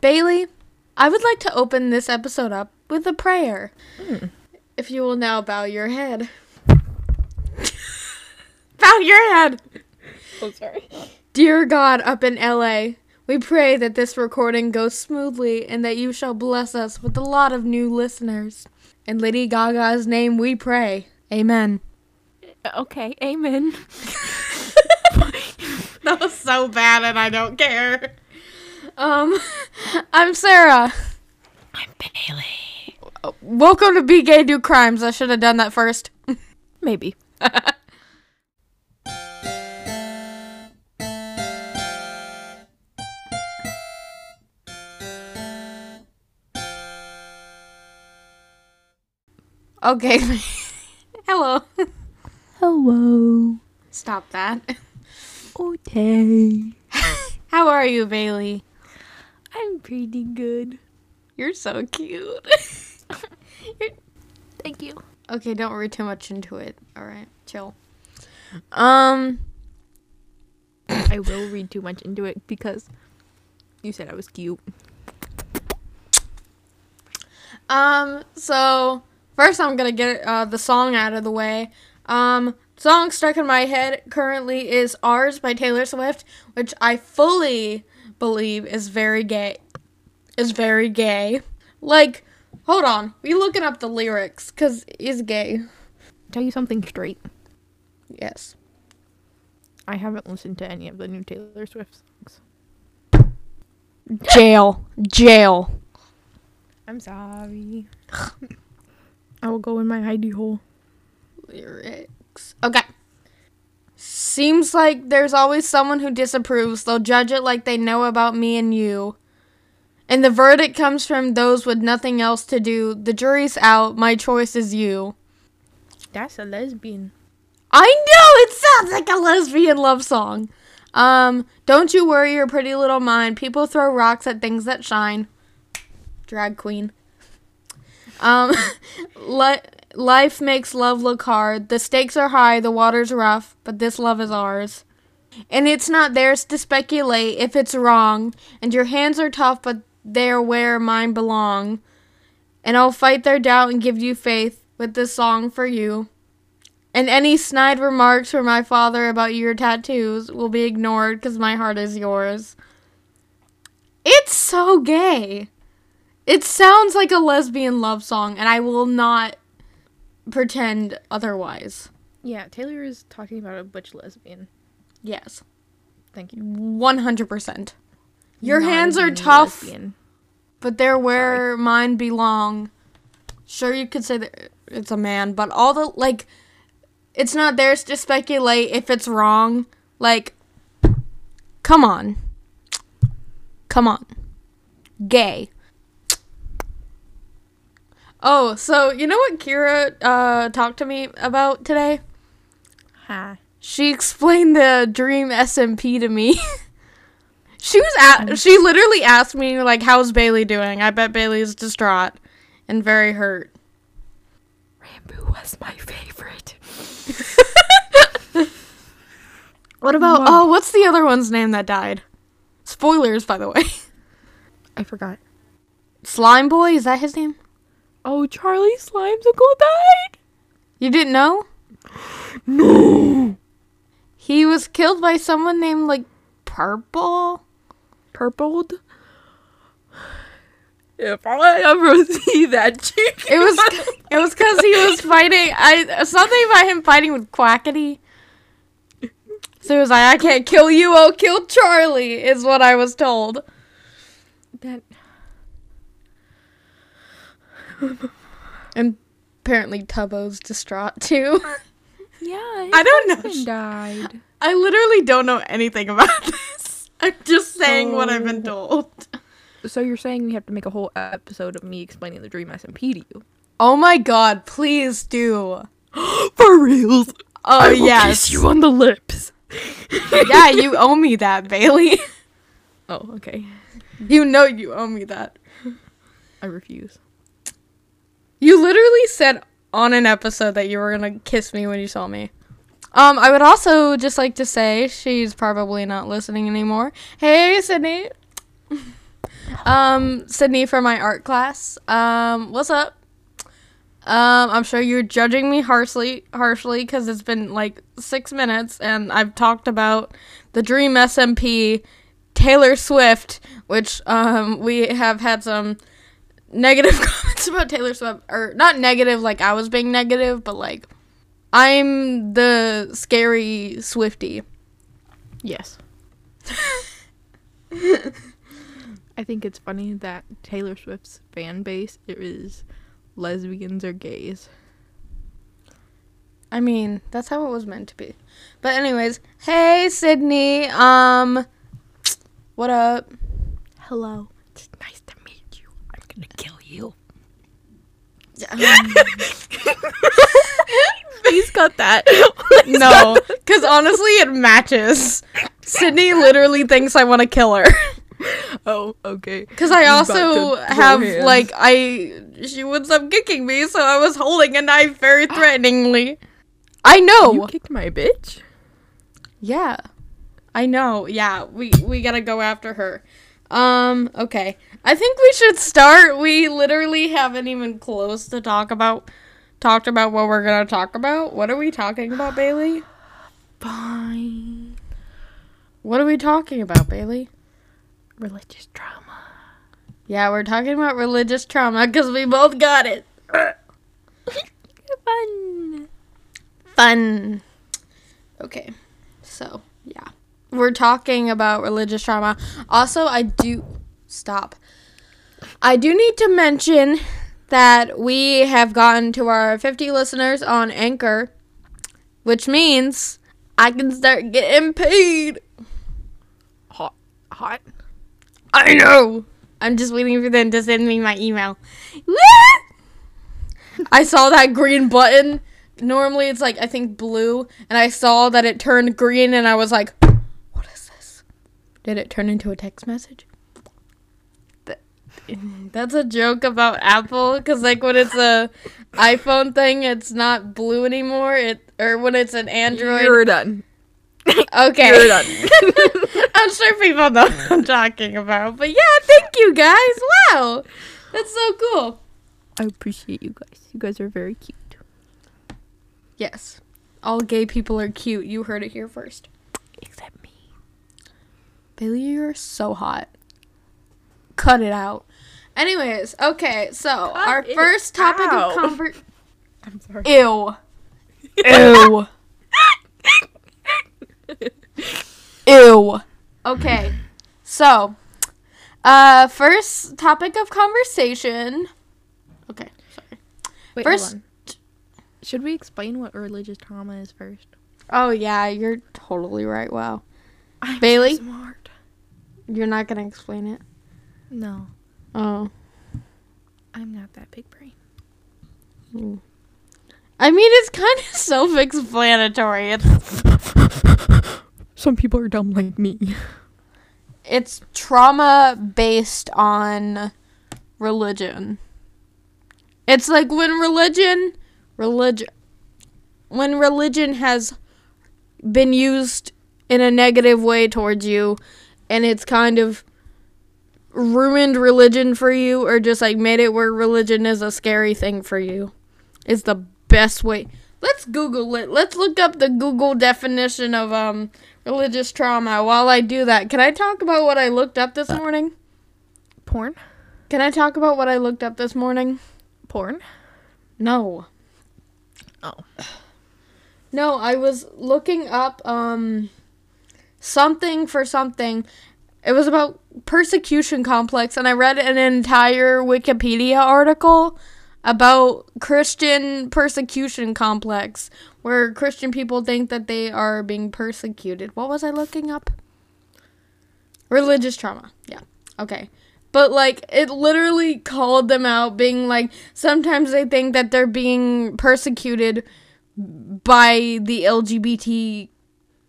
Bailey, I would like to open this episode up with a prayer. If you will now bow your head. bow your head! Oh, sorry. Dear God up in LA, we pray that this recording goes smoothly and that you shall bless us with a lot of new listeners. In Lady Gaga's name we pray. Amen. Okay, amen. That was so bad and I don't care. Um, I'm Sarah. I'm Bailey. Welcome to Be Gay Do Crimes. I should have done that first. Maybe. Okay. Hello. Hello. Stop that. Okay. How are you, Bailey? I'm pretty good. You're so cute. Thank you. okay, don't read too much into it. All right, chill. Um, I will read too much into it because you said I was cute. um, so first I'm gonna get uh, the song out of the way. Um, song stuck in my head currently is "Ours" by Taylor Swift, which I fully believe is very gay. Is very gay. Like, hold on, we looking up the lyrics because he's gay. Tell you something straight. Yes. I haven't listened to any of the new Taylor Swift songs. Jail, jail. I'm sorry. I will go in my hidey hole. lyrics. Okay. Seems like there's always someone who disapproves. They'll judge it like they know about me and you. And the verdict comes from those with nothing else to do. The jury's out. My choice is you. That's a lesbian. I know it sounds like a lesbian love song. Um, don't you worry your pretty little mind. People throw rocks at things that shine. Drag queen. Um, li- life makes love look hard. The stakes are high, the water's rough, but this love is ours. And it's not theirs to speculate if it's wrong. And your hands are tough, but they're where mine belong. And I'll fight their doubt and give you faith with this song for you. And any snide remarks from my father about your tattoos will be ignored because my heart is yours. It's so gay. It sounds like a lesbian love song, and I will not pretend otherwise. Yeah, Taylor is talking about a butch lesbian. Yes, Thank you. 100%. Your Not hands are tough, lesbian. but they're where mine belong. Sure, you could say that it's a man, but all the, like, it's not theirs to speculate if it's wrong. Like, come on. Come on. Gay. Oh, so you know what Kira uh, talked to me about today? Ha. She explained the dream SMP to me. she was at she literally asked me like how's Bailey doing? I bet Bailey's distraught and very hurt. Ranboo was my favorite. What about oh, what's the other one's name that died? Spoilers by the way. I forgot. Slime Boy, is that his name? Oh, Charlie Slimecicle died? You didn't know? No. He was killed by someone named like Purple. Purpled? If I ever see that chick, It was it was cuz he was fighting I something about him fighting with Quackity. So he was like, I can't kill you, I'll kill Charlie, is what I was told. that And apparently Tubbo's distraught too. yeah, I don't know. died. I literally don't know anything about this. I'm just saying what I've been told. So you're saying we have to make a whole episode of me explaining the dream SMP to you? Oh my god, please do. For reals? Oh I will yes. kiss you on the lips. yeah, you owe me that, Bailey. Oh, okay. You know you owe me that. I refuse. You literally said on an episode that you were gonna kiss me when you saw me. Um, I would also just like to say she's probably not listening anymore. Hey, Sydney. Um, Sydney for my art class. Um, what's up? Um, I'm sure you're judging me harshly, harshly, because it's been like six minutes, and I've talked about the Dream SMP, Taylor Swift, which um we have had some negative comments about Taylor Swift, or not negative like I was being negative, but like I'm the scary Swifty. Yes. I think it's funny that Taylor Swift's fan base is lesbians or gays. I mean, that's how it was meant to be. But anyways, hey Sydney, um what up? Hello. It's nice to meet you. I'm gonna kill you. Um, Please cut that. no, cuz honestly it matches. Sydney literally thinks I want to kill her. oh, okay. Cuz I also have hands. like I she would up kicking me, so I was holding a knife very threateningly. I know. You kicked my bitch? Yeah. I know. Yeah, we we got to go after her. Um, okay. I think we should start. We literally haven't even close to talk about talked about what we're to talk about. What are we talking about, Bailey? Fine. What are we talking about, Bailey? Religious trauma. Yeah, we're talking about religious trauma cuz we both got it. Fun. Fun. Okay. So. We're talking about religious trauma. Also, I do stop. I do need to mention that we have gotten to our 50 listeners on Anchor, which means I can start getting paid. Hot. Hot. I know. I'm just waiting for them to send me my email. I saw that green button. Normally it's like I think blue, and I saw that it turned green, and I was like, "What is this? Did it turn into a text message?" That's a joke about Apple, because like when it's a iPhone thing, it's not blue anymore. It or when it's an Android. You're done. okay, You're done. I'm sure people know what I'm talking about. But yeah, thank you guys. Wow. That's so cool. I appreciate you guys. You guys are very cute. Yes. All gay people are cute. You heard it here first. Except me. Bailey, you're so hot. Cut it out. Anyways, okay, so our first topic out. of conversation. I'm sorry. Ew. Ew. Ew. Okay. So, uh, first topic of conversation. Okay, sorry. Wait, First- hold. Should we explain what religious trauma is first? Oh yeah, you're totally right. Wow. I'm Bailey? so smart. You're not gonna explain it. No, Oh. I'm not that big brain. I mean, it's kind of self-explanatory. It's Some people are dumb like me. it's trauma based on religion. It's like when religion, religion, when religion has been used in a negative way towards you, and it's kind of ruined religion for you, or just like made it where religion is a scary thing for you, is the best way. Let's Google it. Let's look up the Google definition of um religious trauma. While I do that, can I talk about what I looked up this morning? Porn? Can I talk about what I looked up this morning? Porn? No. Oh. No, I was looking up um something for something. It was about persecution complex and I read an entire Wikipedia article about Christian persecution complex where Christian people think that they are being persecuted. What was I looking up? Religious trauma. Yeah. Okay. But like it literally called them out being like sometimes they think that they're being persecuted by the LGBT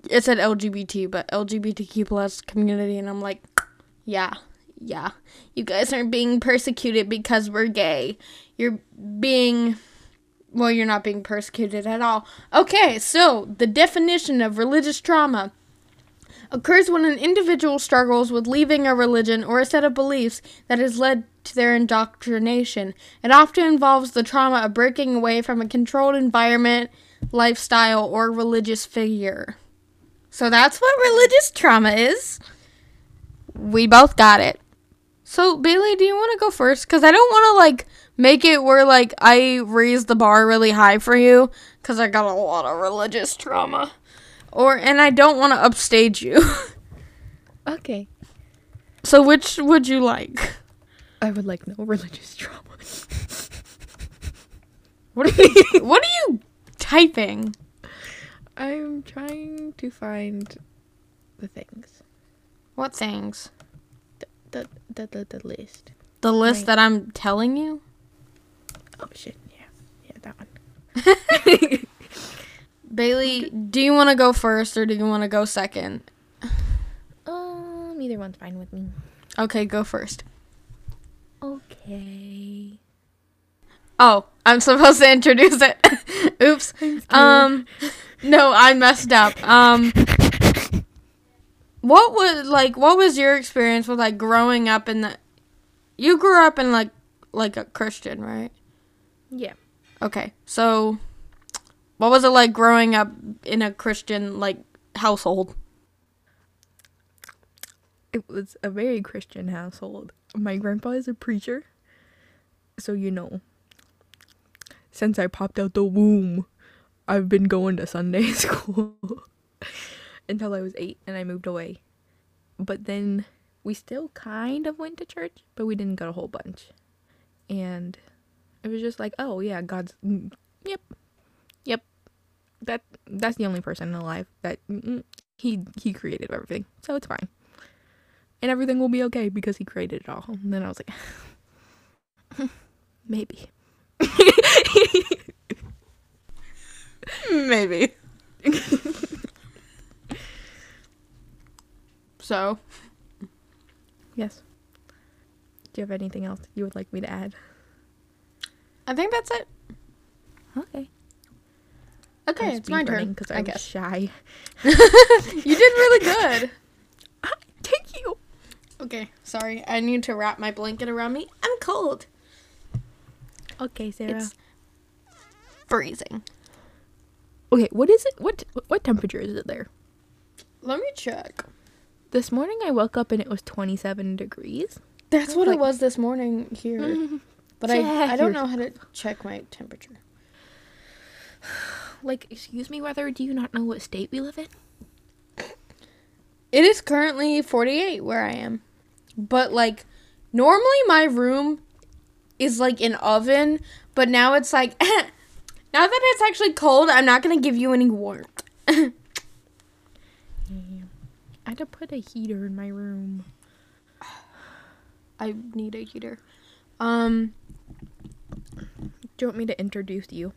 it said LGBT, but LGBTQ plus community and I'm like, yeah, yeah. You guys aren't being persecuted because we're gay. You're being well, you're not being persecuted at all. Okay, so the definition of religious trauma. occurs when an individual struggles with leaving a religion or a set of beliefs that has led to their indoctrination. It often involves the trauma of breaking away from a controlled environment, lifestyle, or religious figure. So that's what religious trauma is. We both got it. So Bailey, do you want to go first? Because I don't want to like make it where like I raise the bar really high for you because I got a lot of religious trauma, or and I don't want to upstage you. Okay. so which would you like? I would like no religious trauma. What are you, what are you typing? I'm trying to find the things. What things? The the the, the list. The list Right. that I'm telling you. Oh shit, yeah. Yeah, that one. Bailey, do you want to go first or do you want to go second? Um, either one's fine with me. Okay, go first. Okay. Oh, I'm supposed to introduce it. Oops. Um, no, I messed up. Um, what was like? What was your experience with like growing up in the? You grew up in like like a Christian, right? Yeah. Okay, so what was it like growing up in a Christian like household? It was a very Christian household. My grandpa is a preacher. So you know. Since I popped out the womb, I've been going to Sunday school until I was 8 and I moved away. But then we still kind of went to church, but we didn't go a whole bunch. And it was just like, oh yeah, God's mm, yep. Yep. That that's the only person alive that he he created everything. So it's fine and everything will be okay because he created it all. And then I was like, maybe. Maybe. so, Yes. Do you have anything else you would like me to add? I think that's it. Okay. Okay, it's my turn. because I I, guess shy. you did really good. Thank you. Okay, sorry. I need to wrap my blanket around me. I'm cold. Okay, Sarah. It's freezing. okay, what is it? What what temperature is it there? Let me check. This morning I woke up and it was 27 degrees. That's what Like- it was this morning here. But I, I don't know how to check my temperature. Like, excuse me, weather, do you not know what state we live in? It is currently 48 where I am. But like normally my room is like an oven, but now it's like now that it's actually cold, I'm not to give you any warmth. I had to put a heater in my room. I need a heater. Um, Do you want me to introduce you?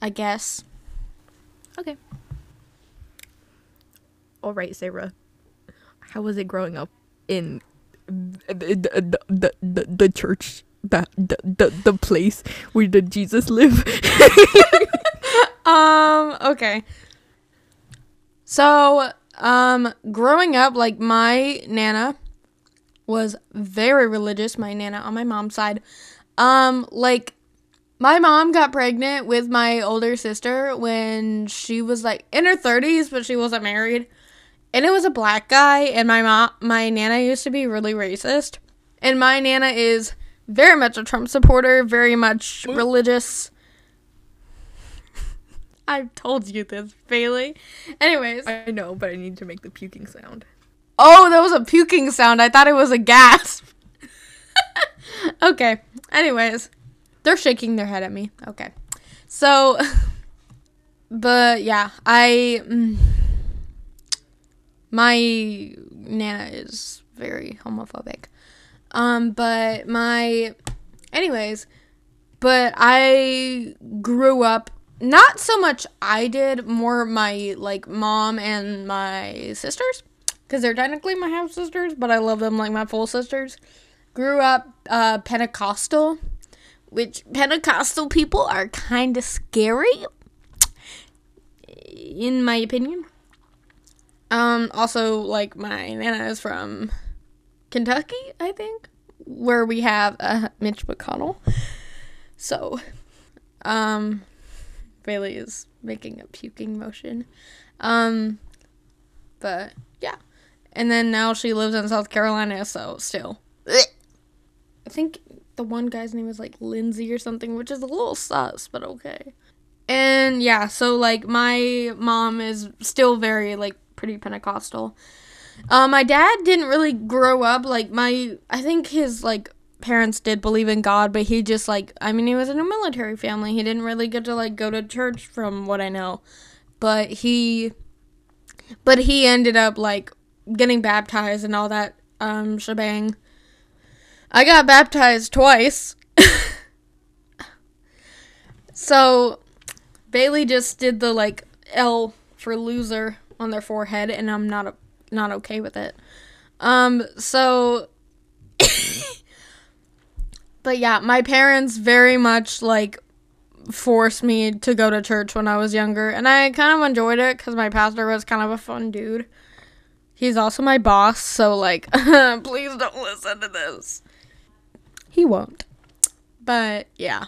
I guess. Okay. All right, Sarah. How was it growing up in the the the, the, the church? The, the the place where did Jesus live? Um, okay. So, um, growing up, like my nana was very religious, my nana on my mom's side. Um, like my mom got pregnant with my older sister when she was like in her 30s, but she wasn't married. And it was a black guy, and my mom, my nana used to be really racist. And my nana is very much a Trump supporter, very much religious. I've told you this, Bailey. Anyways. I know, but I need to make the puking sound. Oh, that was a puking sound. I thought it was a gasp. okay. Anyways, they're shaking their head at me. Okay. So, but yeah, I. Mm, my nana is very homophobic. Um, but my. Anyways, but I grew up. Not so much I did, more my like mom and my sisters because they're technically my half sisters, but I love them like my full sisters. Grew up uh, Pentecostal, which Pentecostal people are kind of scary, in my opinion. Um, also, like my nana is from Kentucky, I think, where we have uh, Mitch McConnell. So, um, Bailey is making a puking motion. Um, but yeah, and then now she lives in South Carolina. So still, I think the one guy's name is like Lindsay or something, which is a little sus, but okay. And yeah, so like my mom is still very like pretty Pentecostal. Uh, my dad didn't really grow up like my. I think his like parents did believe in God, but he just like I mean he was in a military family. He didn't really get to like go to church from what I know. But he but he ended up like getting baptized and all that um shebang. I got baptized twice. so Bailey just did the like L for loser on their forehead and I'm not not okay with it. Um so but yeah, my parents very much like forced me to go to church when I was younger, and I kind of enjoyed it because my pastor was kind of a fun dude. He's also my boss, so like, please don't listen to this. He won't. But yeah.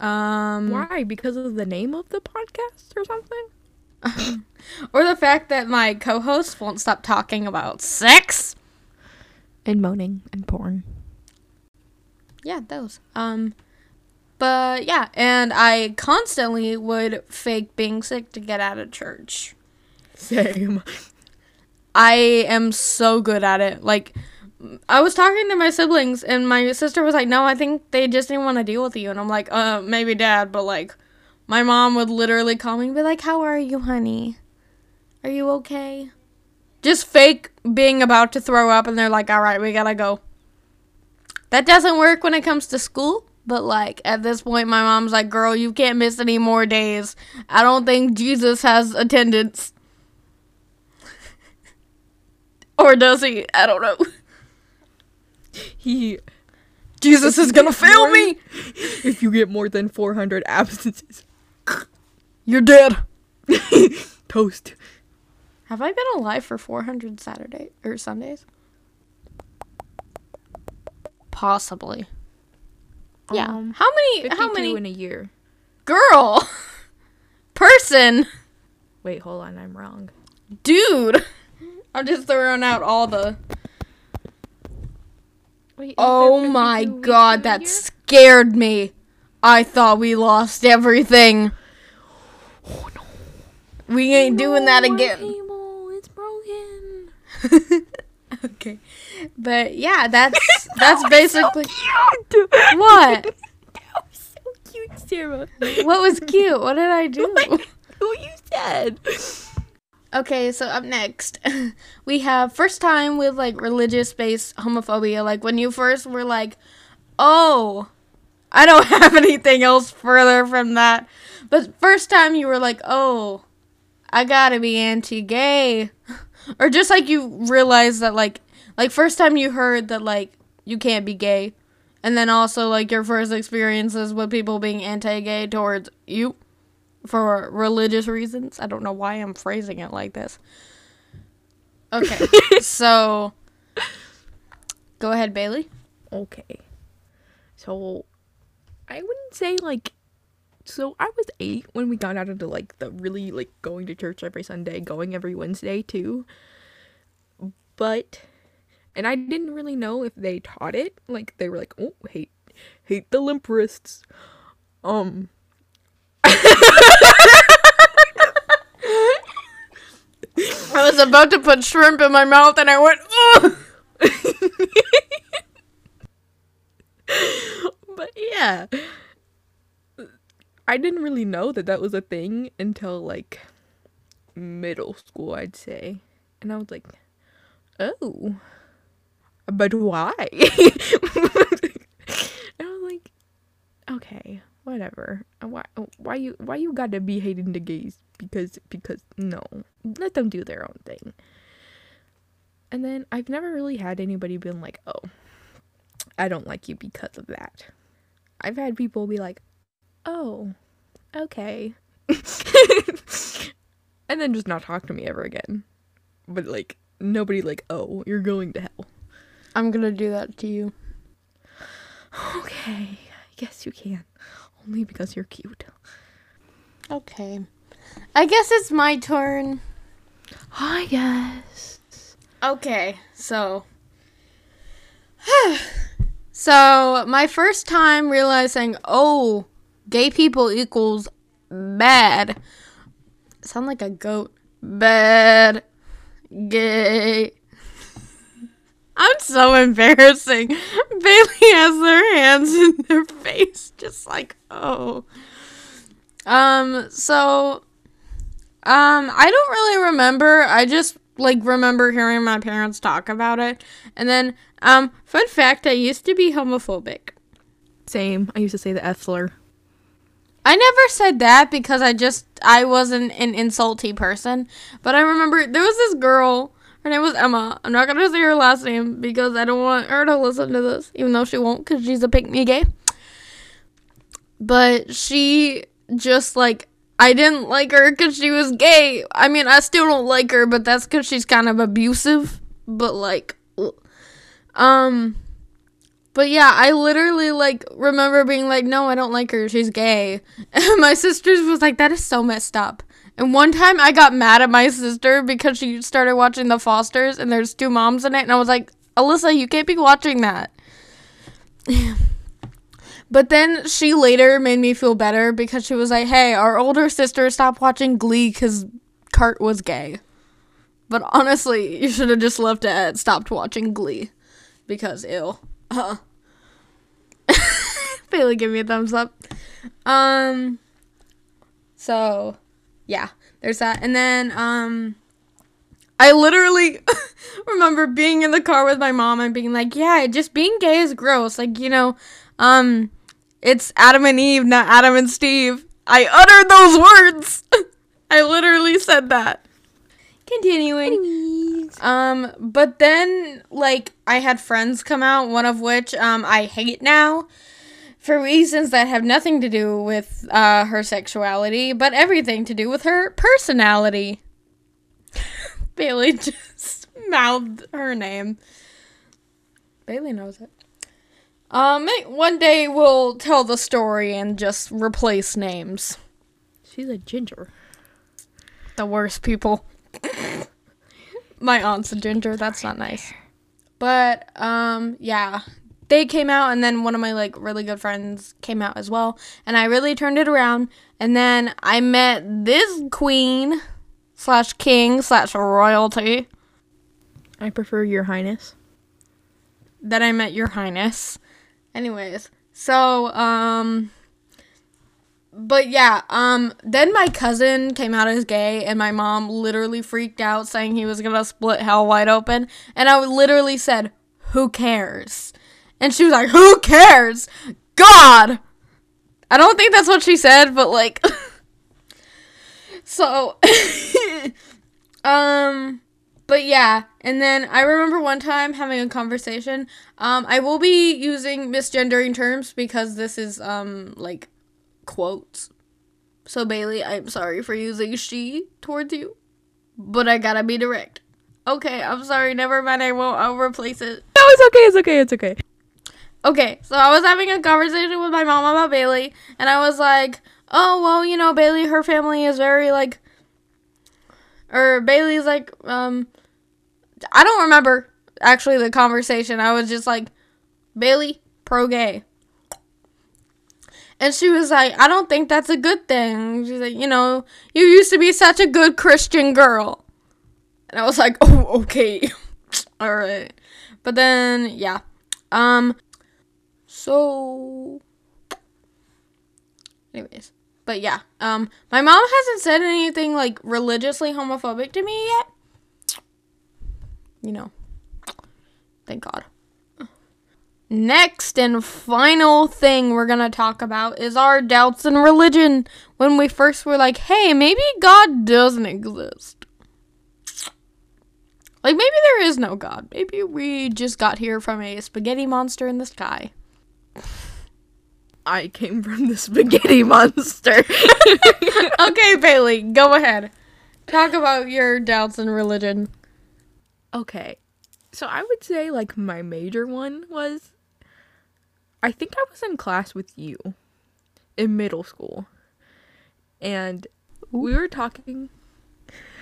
Um Why? Because of the name of the podcast or something? or the fact that my co-host won't stop talking about sex and moaning and porn. Yeah, those. Um but yeah, and I constantly would fake being sick to get out of church. Same. I am so good at it. Like I was talking to my siblings and my sister was like, "No, I think they just didn't want to deal with you." And I'm like, "Uh, maybe dad, but like my mom would literally call me and be like, "How are you, honey? Are you okay?" Just fake being about to throw up and they're like, "All right, we got to go." That doesn't work when it comes to school, but like at this point my mom's like, "Girl, you can't miss any more days. I don't think Jesus has attendance." or does he? I don't know. He Jesus is going to fail me. if you get more than 400 absences. You're dead. Toast. Have I been alive for 400 Saturday or Sundays? Possibly. Yeah. Um, how many? How many? in a year. Girl. Person. Wait, hold on, I'm wrong. Dude. I'm just throwing out all the. Wait, Oh my god, that year? scared me. I thought we lost everything. Oh no. We ain't doing that again. Cable, it's broken. okay. But yeah, that's that's basically Cute. what? That was so cute, Sarah. What was cute? What did I do? Who you said? Okay, so up next, we have first time with like religious based homophobia. Like when you first were like, oh, I don't have anything else further from that. But first time you were like, oh, I gotta be anti gay. Or just like you realize that, like, like first time you heard that, like, you can't be gay. And then also, like, your first experiences with people being anti gay towards you for religious reasons. I don't know why I'm phrasing it like this. Okay, so go ahead, Bailey. Okay. So I wouldn't say like so I was 8 when we got out of the like the really like going to church every Sunday, going every Wednesday too. But and I didn't really know if they taught it. Like they were like, "Oh, hate hate the limp wrists." Um I was about to put shrimp in my mouth and I went, Ugh! but yeah i didn't really know that that was a thing until like middle school i'd say. And i was like oh but why? And i was like okay whatever. Why why you why you gotta be hating the gays because because no. Let them do their own thing. And then i've never really had anybody been like oh I don't like you because of that. I've had people be like, "Oh, okay." and then just not talk to me ever again. But like nobody like, oh, you're going to hell. I'm gonna do that to you. Okay, I guess you can. Only because you're cute. Okay. I guess it's my turn. I guess. Okay, so. so, my first time realizing, oh, gay people equals bad. Sound like a goat. Bad. Gay. I'm so embarrassing. Bailey has their hands in their face, just like, oh. Um, so um, I don't really remember. I just like remember hearing my parents talk about it. And then, um, fun fact, I used to be homophobic. Same. I used to say the F slur. I never said that because I just I wasn't an insulty person. But I remember there was this girl. Her name was Emma. I'm not gonna say her last name because I don't want her to listen to this, even though she won't, because she's a pick me gay. But she just like I didn't like her because she was gay. I mean, I still don't like her, but that's because she's kind of abusive. But like, um, but yeah, I literally like remember being like, no, I don't like her. She's gay. And my sisters was like, that is so messed up. And one time I got mad at my sister because she started watching The Fosters and there's two moms in it. And I was like, Alyssa, you can't be watching that. But then she later made me feel better because she was like, hey, our older sister stopped watching Glee because Kurt was gay. But honestly, you should have just left it stopped watching Glee. Because, ew. Uh. Bailey, give me a thumbs up. Um, so, yeah, there's that. And then, um, I literally remember being in the car with my mom and being like, yeah, just being gay is gross. Like, you know, um, it's Adam and Eve, not Adam and Steve. I uttered those words. I literally said that. Continuing. Um, but then like I had friends come out, one of which um I hate now for reasons that have nothing to do with uh her sexuality, but everything to do with her personality. Bailey just mouthed her name. Bailey knows it. Um, one day we'll tell the story and just replace names. She's a ginger. The worst people. My aunt's a ginger. That's not nice. But um, yeah, they came out, and then one of my like really good friends came out as well, and I really turned it around. And then I met this queen slash king slash royalty. I prefer your highness. That I met your highness. Anyways, so um but yeah, um then my cousin came out as gay and my mom literally freaked out saying he was to split hell wide open and I literally said, "Who cares?" And she was like, "Who cares?" God. I don't think that's what she said, but like so um but yeah, and then I remember one time having a conversation. Um, I will be using misgendering terms because this is um like quotes. So Bailey, I'm sorry for using she towards you, but I gotta be direct. Okay, I'm sorry. Never mind. I won't. I'll replace it. No, it's okay. It's okay. It's okay. Okay, so I was having a conversation with my mom about Bailey, and I was like, "Oh well, you know, Bailey, her family is very like." Or Bailey's like, um, I don't remember actually the conversation. I was just like, Bailey, pro gay. And she was like, I don't think that's a good thing. She's like, you know, you used to be such a good Christian girl. And I was like, oh, okay. All right. But then, yeah. Um, so, anyways. But yeah, um, my mom hasn't said anything like religiously homophobic to me yet you know, thank God. Next and final thing we're going to talk about is our doubts in religion. When we first were like, hey, maybe God doesn't exist. Like, maybe there is no God. Maybe we just got here from a spaghetti monster in the sky. I came from the spaghetti monster. okay, Bailey, go ahead. Talk about your doubts in religion. Okay. So I would say like my major one was I think I was in class with you in middle school. And we were talking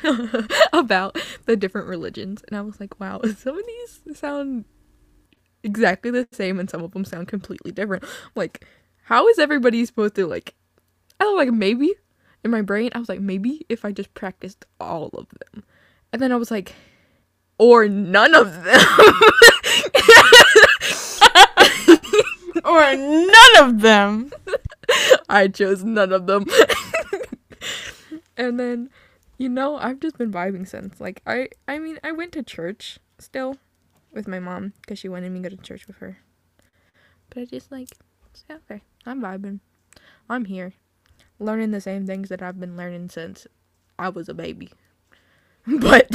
about the different religions and I was like, wow, some of these sound exactly the same and some of them sound completely different. Like how is everybody supposed to like I was like maybe in my brain I was like maybe if I just practiced all of them. And then I was like or none of them. Or none of them. I chose none of them. and then, you know, I've just been vibing since. Like I, I mean, I went to church still with my mom because she wanted me to go to church with her. But I just like, say, okay, I'm vibing. I'm here, learning the same things that I've been learning since I was a baby. But,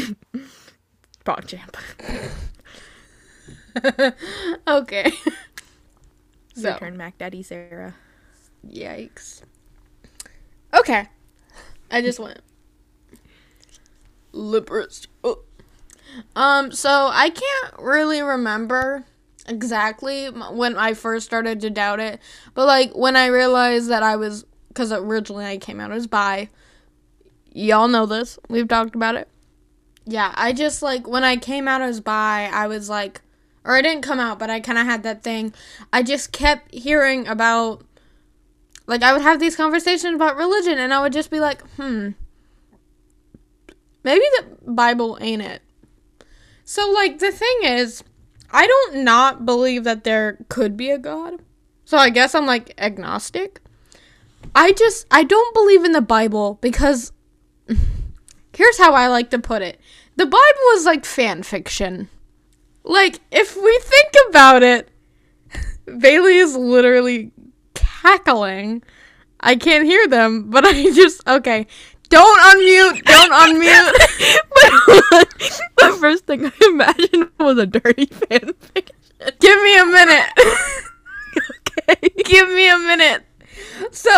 PogChamp. okay. Your So, turn, Mac Daddy Sarah. yikes. Okay. I just went. Librist. Oh. Um, so I can't really remember exactly when I first started to doubt it, but like when I realized that I was, because originally I came out as bi. Y'all know this. We've talked about it. Yeah, I just like when I came out as bi, I was like, or I didn't come out, but I kind of had that thing. I just kept hearing about, like, I would have these conversations about religion, and I would just be like, hmm, maybe the Bible ain't it. So, like, the thing is, I don't not believe that there could be a God. So I guess I'm like agnostic. I just I don't believe in the Bible because here's how I like to put it. The Bible is like fan fiction. Like if we think about it, Bailey is literally cackling. I can't hear them, but I just okay. Don't unmute. Don't unmute. But the first thing I imagined was a dirty fan fiction. Give me a minute. Okay. Give me a minute. So,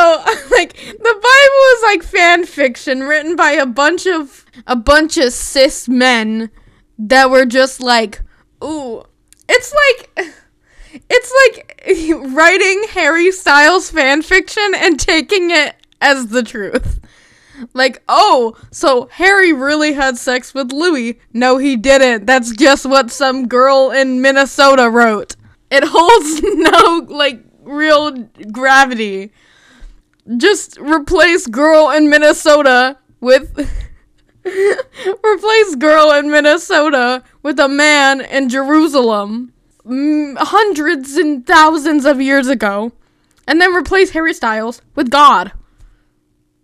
like, the Bible is like fan fiction written by a bunch of a bunch of cis men that were just like, ooh, it's like it's like writing Harry Styles fan fiction and taking it as the truth. Like, oh, so Harry really had sex with Louis. No, he didn't. That's just what some girl in Minnesota wrote. It holds no, like, real gravity. Just replace girl in Minnesota with. replace girl in Minnesota with a man in Jerusalem hundreds and thousands of years ago. And then replace Harry Styles with God.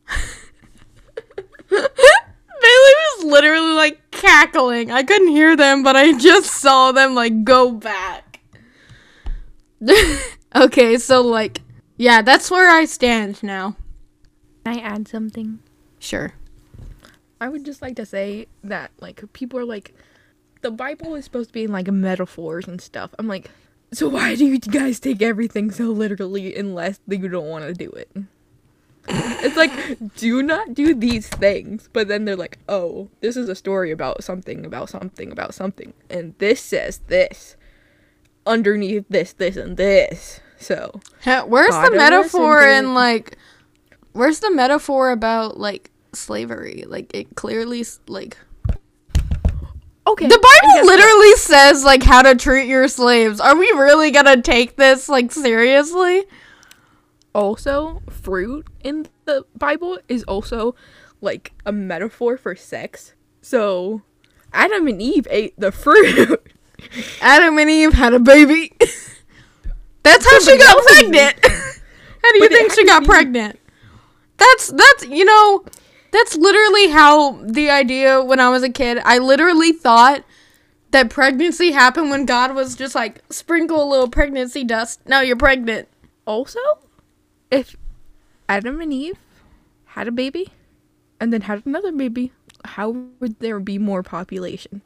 Bailey was literally like cackling. I couldn't hear them, but I just saw them like go back. okay, so like, yeah, that's where I stand now. Can I add something? Sure. I would just like to say that like people are like the Bible is supposed to be in like metaphors and stuff. I'm like, so why do you guys take everything so literally unless you don't want to do it? it's like do not do these things, but then they're like, oh, this is a story about something about something about something, and this says this underneath this, this, and this. So Where's the metaphor in like where's the metaphor about like slavery? Like it clearly like okay, the Bible what? literally says like how to treat your slaves. Are we really going to take this like seriously? also fruit in the bible is also like a metaphor for sex so adam and eve ate the fruit Adam and Eve had a baby. That's how she got pregnant. how do you But think she got pregnant? That's that's you know, that's literally how the idea when I was a kid, I literally thought that pregnancy happened when God was just like sprinkle a little pregnancy dust. Now you're pregnant. also if adam and eve had a baby and then had another baby how would there be more population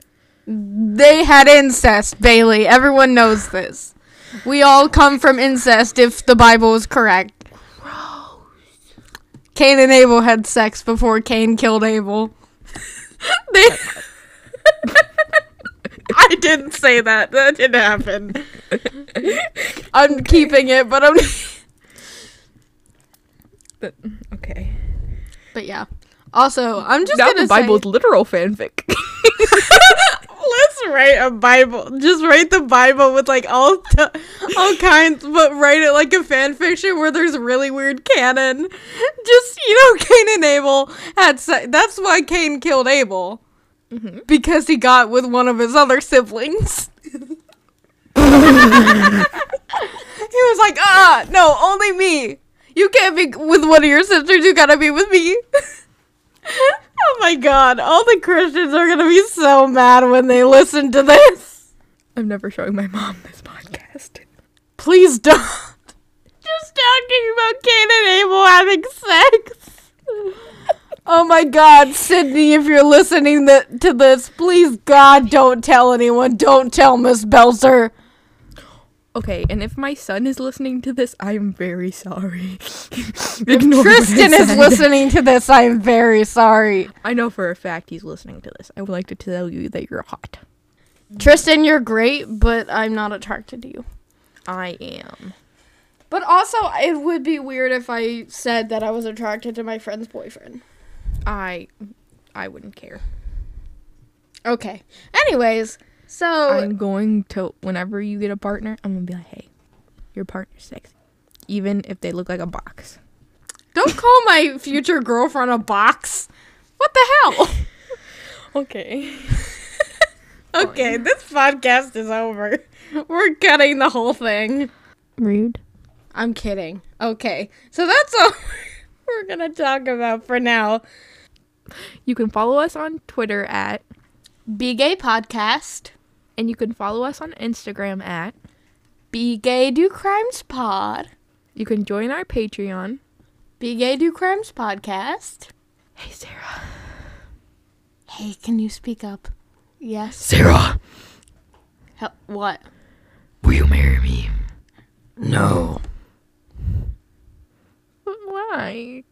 They had incest, Bailey. Everyone knows this. We all come from incest if the Bible is correct. Cain and Abel had sex before Cain killed Abel. They I didn't say that. That didn't happen. I'm keeping it, but I'm But, okay. But yeah. Also, I'm just now gonna the Bible's say literal fanfic. write a Bible. Just write the Bible with like all t- all kinds, but write it like a fan fiction where there's really weird canon. Just you know, Cain and Abel had se- that's why Cain killed Abel Mm-hmm. because he got with one of his other siblings. he was like, ah, no, only me. You can't be with one of your sisters. You gotta be with me. oh my god, all the Christians are gonna be so mad when they listen to this. I'm never showing my mom this podcast. Please don't. Just talking about Cain and Abel having sex. Oh my god, Sydney, if you're listening th- to this, please, God, don't tell anyone. Don't tell Miss Belzer. Okay, and if my son is listening to this, I'm very sorry. Ignore Tristan is listening to this. I am very sorry. I know for a fact he's listening to this. I would like to tell you that you're hot. Tristan, you're great, but I'm not attracted to you. I am. But also, it would be weird if I said that I was attracted to my friend's boyfriend. I I wouldn't care. Okay. Anyways, so I'm going to whenever you get a partner, I'm gonna be like, hey, your partner's sexy. Even if they look like a box. don't call my future girlfriend a box. What the hell? Okay. okay, this podcast is over. We're cutting the whole thing. Rude. I'm kidding. Okay, so that's all we're gonna talk about for now. You can follow us on Twitter at Be Gay Podcast. And you can follow us on Instagram at Be Gay Do Crimes Pod. you can join our Patreon. Be Gay Do Crimes Podcast. Hey Sarah. Hey, can you speak up? Yes. Sarah, what? will you marry me? No. Why?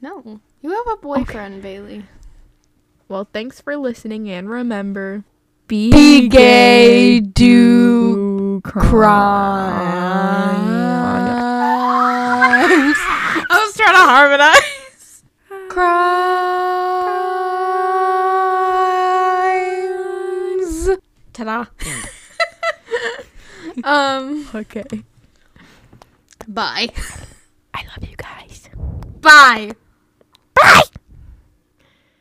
No. You have a boyfriend, Bailey. Well, thanks for listening and remember be, Be gay, do crime. Crimes. I was trying to harmonize. Crimes. Ta-da. um. Okay. Bye. I love you guys. Bye. Bye.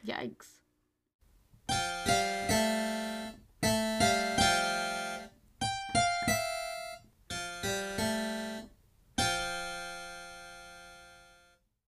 Yikes.